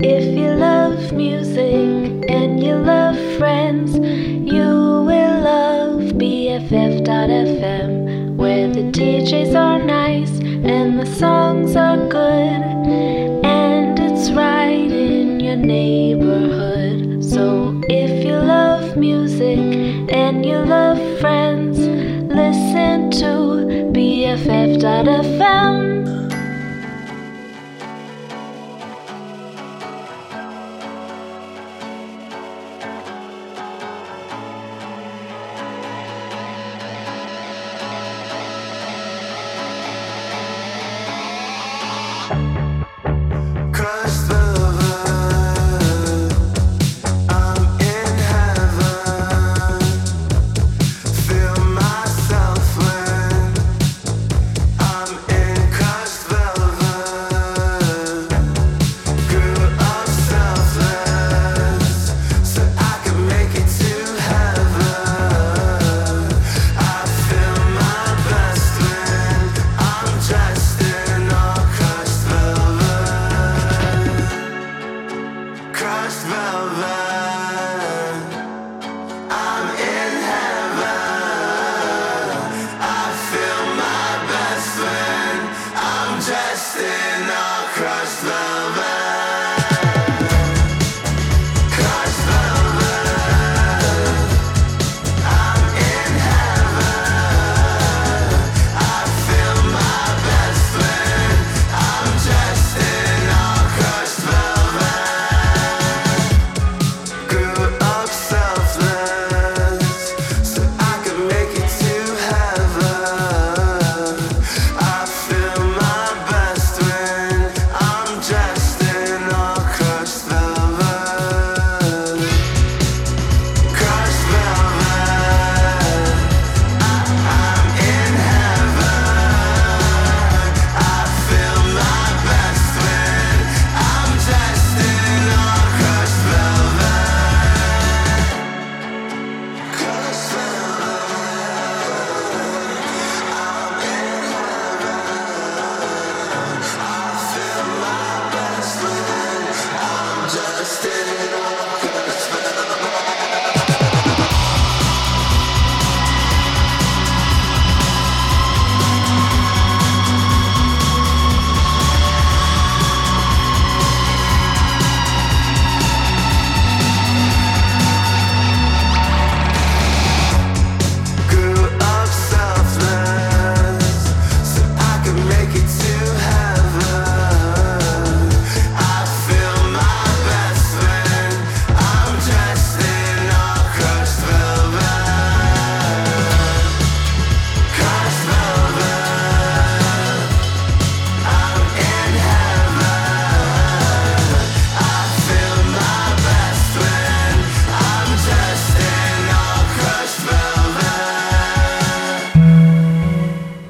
If you love music and you love friends, you will love BFF.FM, where the DJs are nice and the songs are good, and it's right in your neighborhood. So if you love music and you love friends, listen to BFF.FM.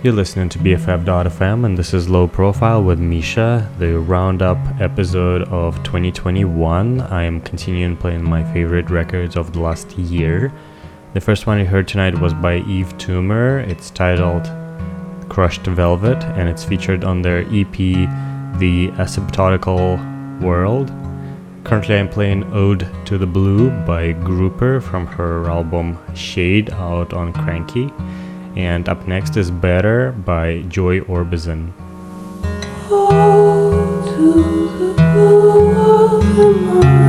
You're listening to BFF.fm, and this is Low Profile with Misha, the roundup episode of 2021. I am continuing playing my favorite records of the last year. The first one you heard tonight was by Yves Tumor. It's titled Crushed Velvet, and it's featured on their EP, The Asymptotical World. Currently, I'm playing Ode to the Blue by Grouper from her album Shade out on Kranky. And up next is Better by Joy Orbison. There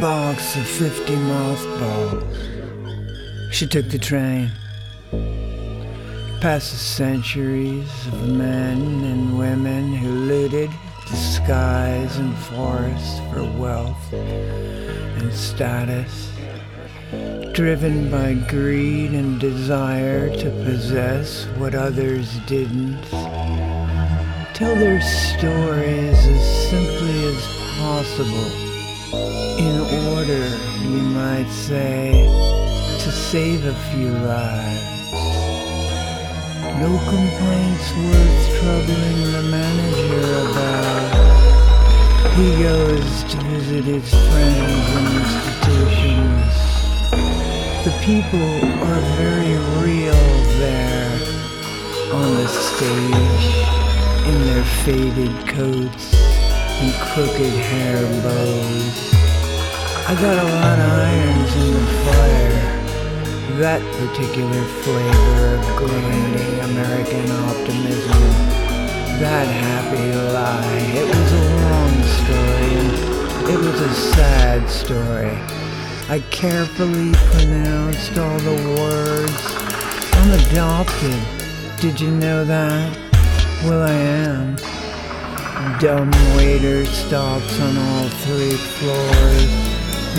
box of 50 mothballs. She took the train. Past the centuries of men and women who looted the skies and forests for wealth and status, driven by greed and desire to possess what others didn't. Tell their stories as simply as possible, in order, you might say, to save a few lives. No complaints worth troubling the manager about. He goes to visit his friends and institutions. The people are very real there on the stage in their faded coats and crooked hair bows. I got a lot of irons in the fire. That particular flavor of grinding American optimism. That happy lie. It was a long story it was a sad story. I carefully pronounced all the words. I'm adopted. Did you know that? Well, I am. Dumb waiter stops on all three floors.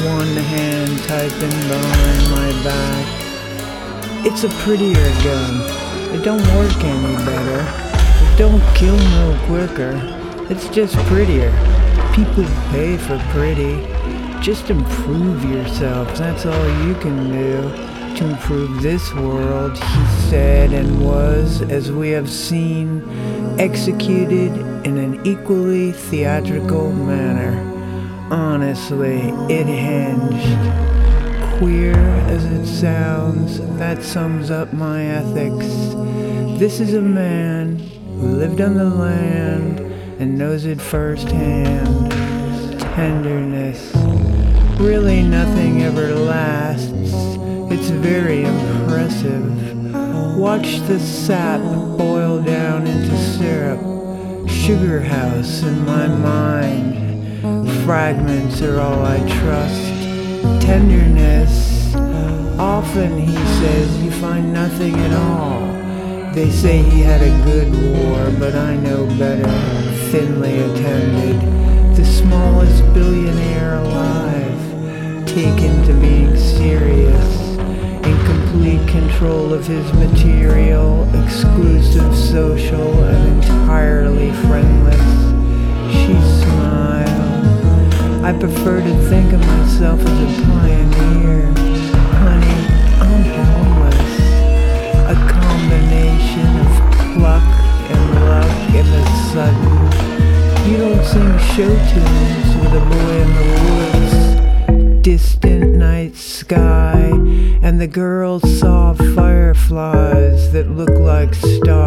One hand typing behind my back. It's a prettier gun. It don't work any better. It don't kill no quicker. It's just prettier. People pay for pretty. Just improve yourself. That's all you can do to improve this world, he said and was, as we have seen, executed in an equally theatrical manner. Honestly, it hinged. Queer as it sounds, that sums up my ethics. This is a man who lived on the land and knows it firsthand. Tenderness. Really, nothing ever lasts. It's very impressive. Watch the sap boil down into syrup. Sugar house in my mind. Fragments are all I trust. Tenderness. Often, he says, you find nothing at all. They say he had a good war, but I know better. Thinly attended. The smallest billionaire alive. Taken to being serious in complete control of his material, exclusive social, and entirely friendless. She smiled. I prefer to think of myself as a pioneer. Honey, I'm homeless. A combination of pluck and luck and the sudden. You don't sing show tunes with a boy in the woods distant night sky, and the girls saw fireflies that look like stars.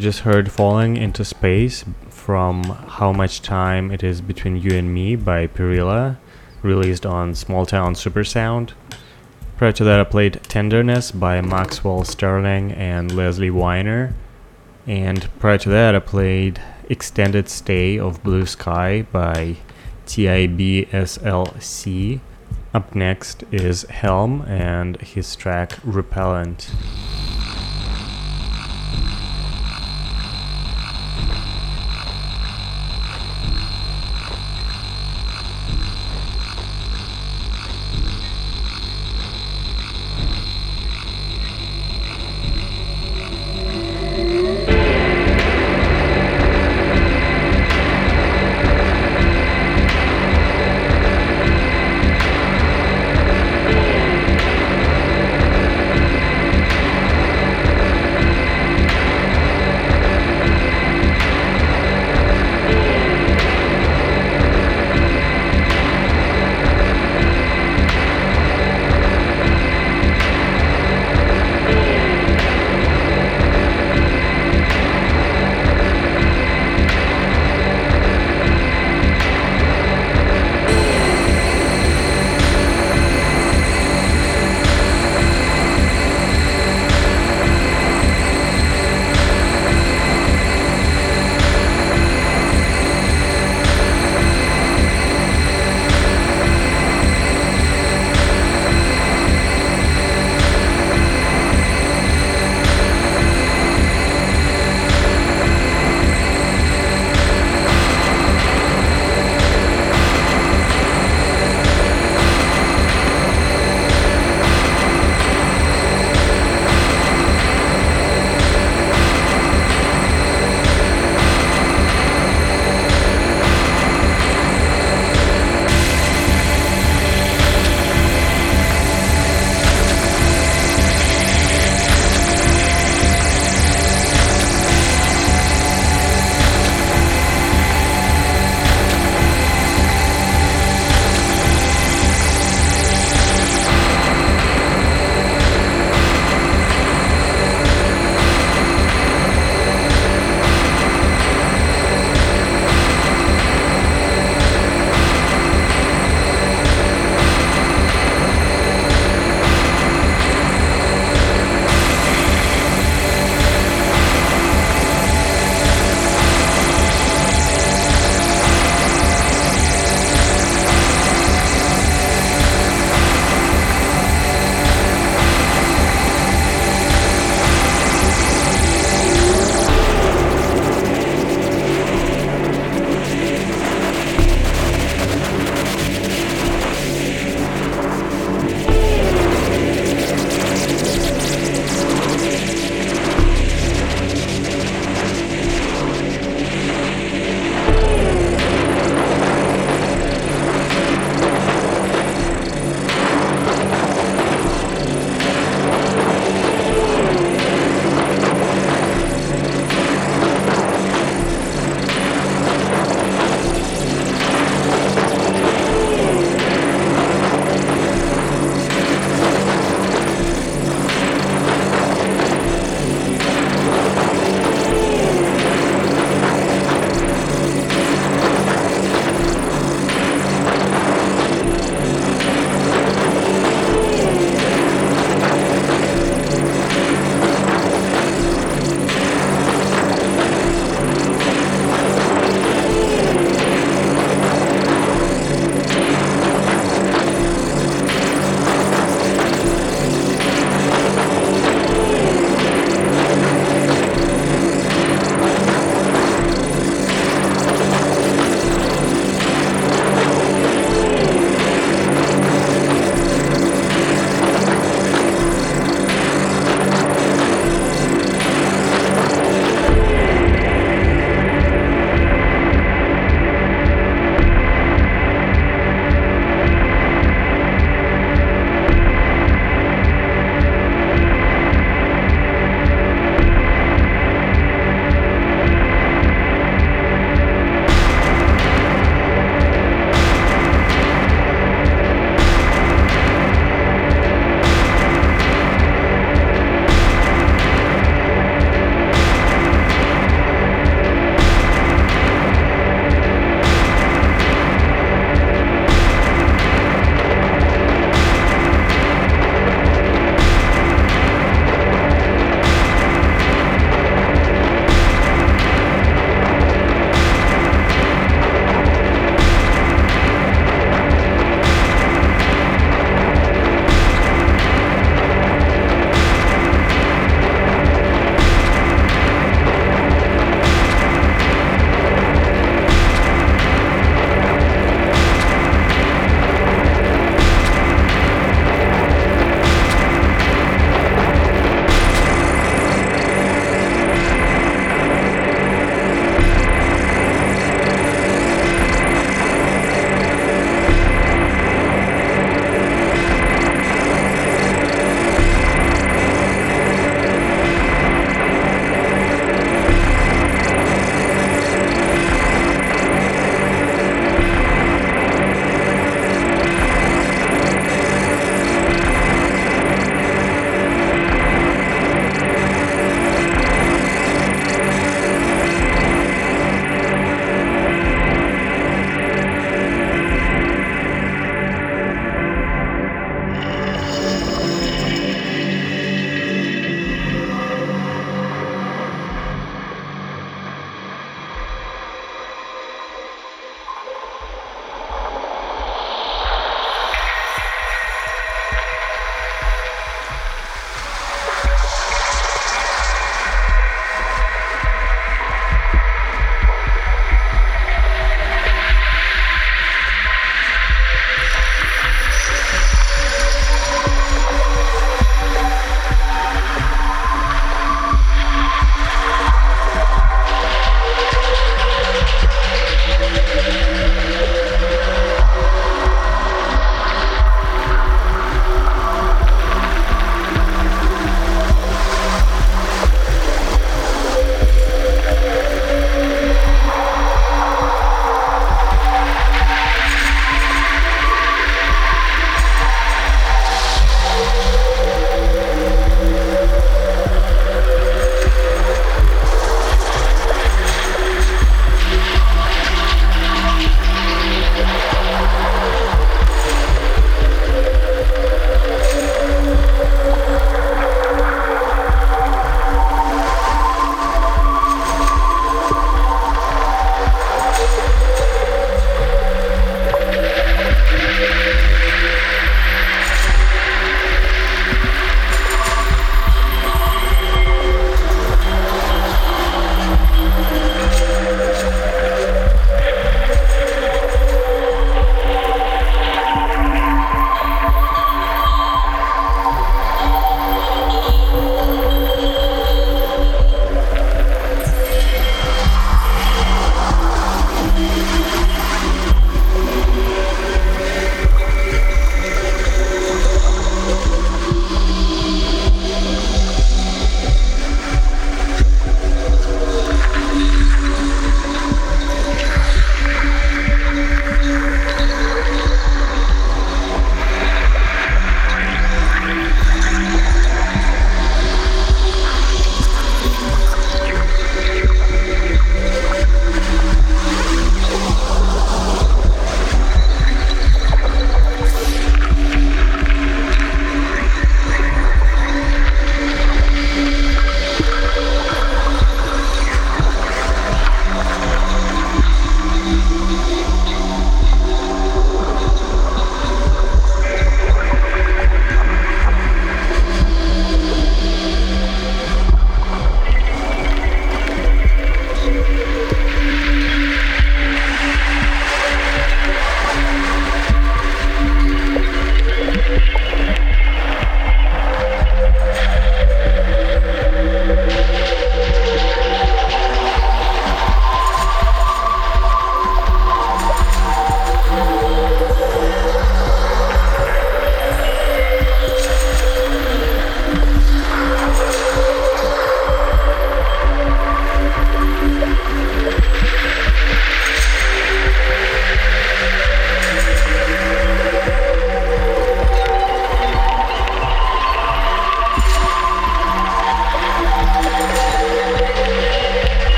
Just heard Falling into Space from How Much Time It Is Between You and Me by Perila, released on Smalltown Supersound. Prior to that, I played Tenderness by Maxwell Sterling and Leslie Winer. And prior to that, I played Extended Stay of Blue Sky by TIBSLC. Up next is Helm and his track Repellent.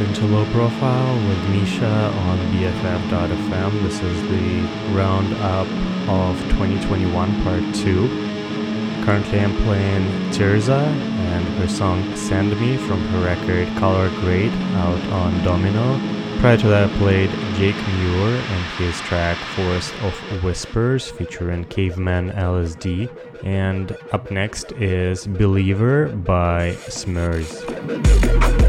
Into to Low Profile with Misha on BFF.fm. This is the roundup of 2021 Part 2. Currently, I'm playing Tirzah and her song Send Me from her record Color Grade out on Domino. Prior to that, I played Jake Muir and his track Forest of Whispers featuring Caveman LSD. And up next is Believer by Smerz.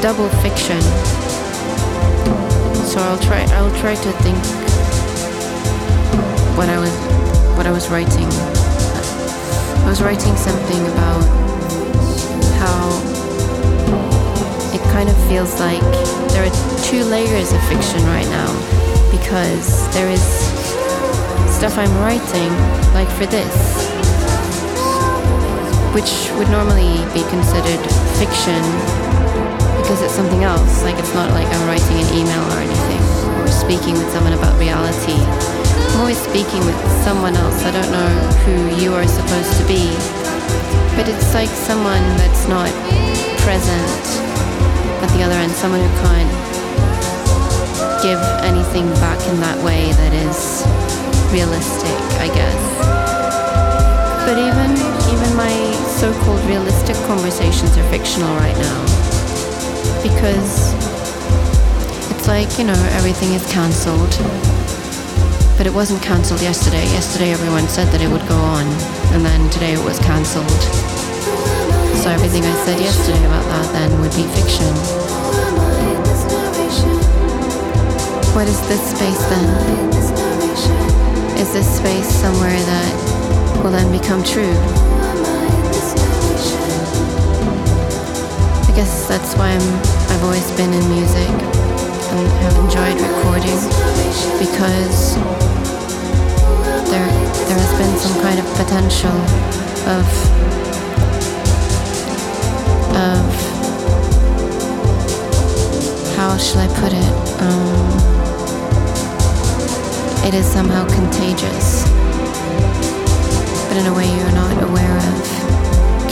Double fiction. So I'll try I'll try to think what I was what I was writing. I was writing something about how it kind of feels like there are two layers of fiction right now because there is stuff I'm writing like for this which would normally be considered fiction because it's something else. Like it's not like I'm writing an email or anything or speaking with someone about reality. I'm always speaking with someone else. I don't know who you are supposed to be. But it's like someone that's not present at the other end, someone who can't give anything back in that way that is realistic, I guess. But even my so-called realistic conversations are fictional right now because it's like, you know, everything is cancelled. But it wasn't cancelled yesterday. Yesterday everyone said that it would go on, and then today it was cancelled. So everything I said yesterday about that then would be fiction. What is this space then? is this space somewhere that will then become true? Guess that's why I'm, I've always been in music and have enjoyed recording because there, there has been some kind of potential of, of how shall I put it? Um, it is somehow contagious, but in a way you're not aware of,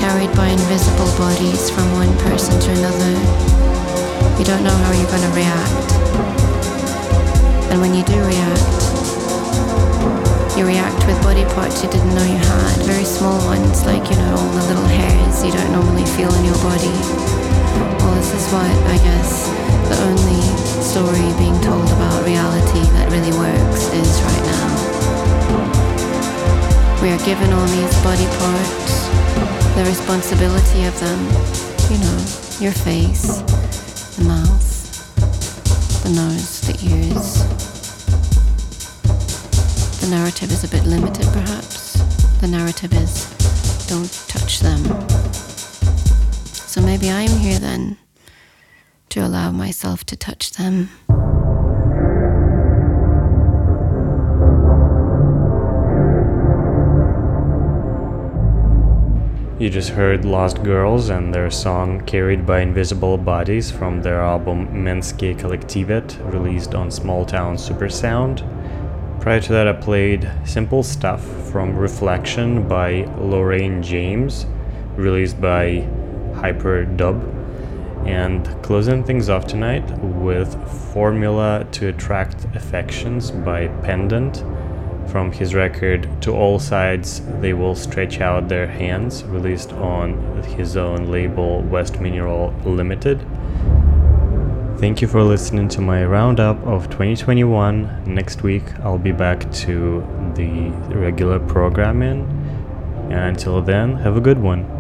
carried by invisible bodies from one person to another. You don't know how you're going to react. And when you do react, you react with body parts you didn't know you had, very small ones, like, you know, all the little hairs you don't normally feel in your body. Well, this is what I guess the only story being told about reality that really works is right now. We are given all these body parts, the responsibility of them, you know, your face, the mouth, the nose, the ears. The narrative is a bit limited, perhaps. The narrative is don't touch them. So maybe I'm here then to allow myself to touch them. You just heard Lost Girls and their song Carried by Invisible Bodies from their album Menneskekollektivet, released on Smalltown Supersound. Prior to that, I played Simple Stuff from Reflection by Loraine James, released by Hyperdub. And closing things off tonight with Formula to Attract Affections by Pendant from his record To All Sides They Will Stretch Out Their Hands, released on his own label West Mineral Limited. Thank you for listening to my roundup of 2021. Next week I'll be back to the regular programming. And until then, have a good one.